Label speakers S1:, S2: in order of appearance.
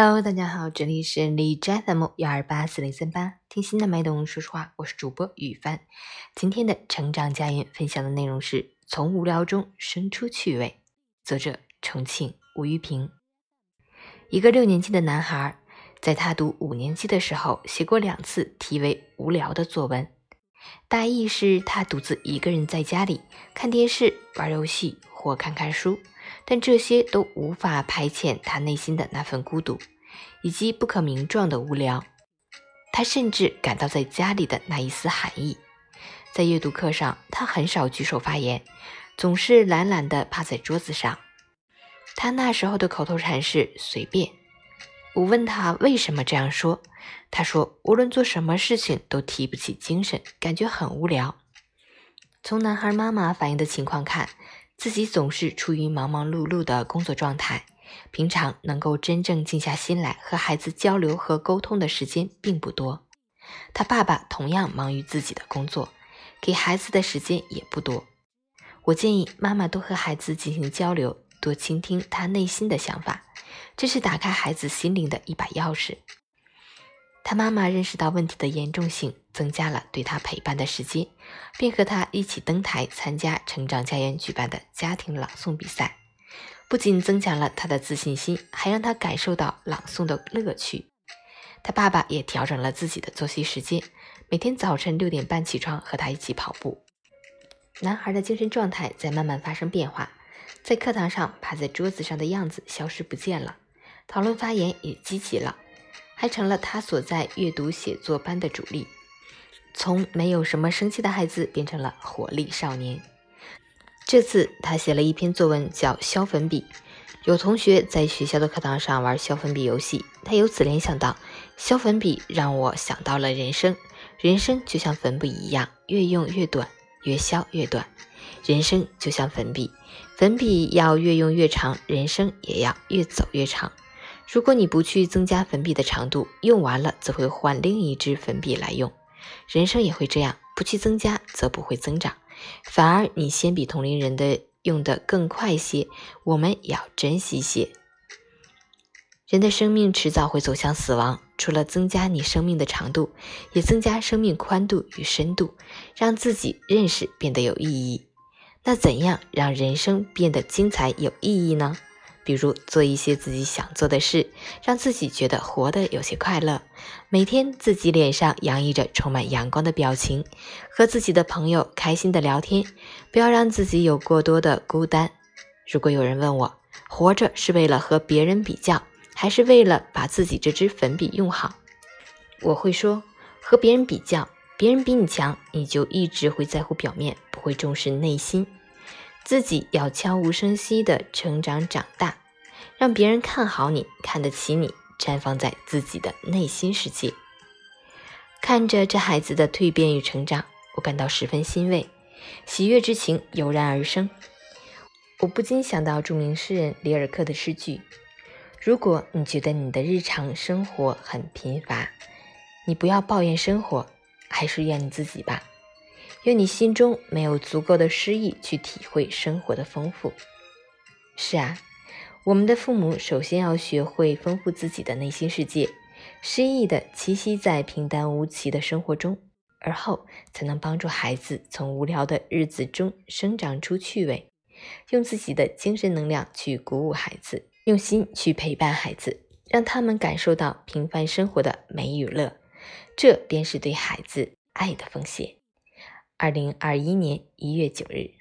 S1: Hello，大家好，这里是李斋 FM 幺二八四零三八，听心的脉动说实话，我是主播雨帆。今天的成长家园分享的内容是从无聊中生出趣味，作者重庆吴玉平。一个六年级的男孩，在他读五年级的时候，写过两次题为“无聊”的作文，大意是他独自一个人在家里看电视、玩游戏或看看书。但这些都无法排遣他内心的那份孤独，以及不可名状的无聊。他甚至感到在家里的那一丝寒意。在阅读课上，他很少举手发言，总是懒懒地趴在桌子上。他那时候的口头禅是“随便”。我问他为什么这样说，他说无论做什么事情都提不起精神，感觉很无聊。从男孩妈妈反映的情况看。自己总是处于忙忙碌碌的工作状态，平常能够真正静下心来和孩子交流和沟通的时间并不多。他爸爸同样忙于自己的工作，给孩子的时间也不多。我建议妈妈多和孩子进行交流，多倾听他内心的想法，这是打开孩子心灵的一把钥匙。他妈妈认识到问题的严重性，增加了对他陪伴的时间，并和他一起登台参加成长家园举办的家庭朗诵比赛。不仅增强了他的自信心，还让他感受到朗诵的乐趣。他爸爸也调整了自己的作息时间，每天早晨六点半起床和他一起跑步。男孩的精神状态在慢慢发生变化，在课堂上趴在桌子上的样子消失不见了，讨论发言也积极了。还成了他所在阅读写作班的主力，从没有什么生气的孩子变成了活力少年。这次他写了一篇作文，叫《削粉笔》。有同学在学校的课堂上玩削粉笔游戏，他由此联想到，削粉笔让我想到了人生。人生就像粉笔一样，越用越短，越削越短。人生就像粉笔，粉笔要越用越长，人生也要越走越长。如果你不去增加粉笔的长度，用完了则会换另一支粉笔来用。人生也会这样，不去增加则不会增长，反而你先比同龄人的用的更快些。我们也要珍惜些。人的生命迟早会走向死亡，除了增加你生命的长度，也增加生命宽度与深度，让自己认识变得有意义。那怎样让人生变得精彩有意义呢？比如做一些自己想做的事，让自己觉得活得有些快乐。每天自己脸上洋溢着充满阳光的表情，和自己的朋友开心的聊天，不要让自己有过多的孤单。如果有人问我，活着是为了和别人比较，还是为了把自己这支粉笔用好？我会说，和别人比较，别人比你强，你就一直会在乎表面，不会重视内心。自己要悄无声息的成长长大，让别人看好你，看得起你，绽放在自己的内心世界。看着这孩子的蜕变与成长，我感到十分欣慰，喜悦之情油然而生。我不禁想到著名诗人里尔克的诗句：“如果你觉得你的日常生活很贫乏，你不要抱怨生活，还是怨你自己吧。”因为你心中没有足够的诗意去体会生活的丰富。是啊，我们的父母首先要学会丰富自己的内心世界，诗意的栖息在平淡无奇的生活中，而后才能帮助孩子从无聊的日子中生长出趣味，用自己的精神能量去鼓舞孩子，用心去陪伴孩子，让他们感受到平凡生活的美与乐，这便是对孩子爱的奉献。二零二一年一月九日。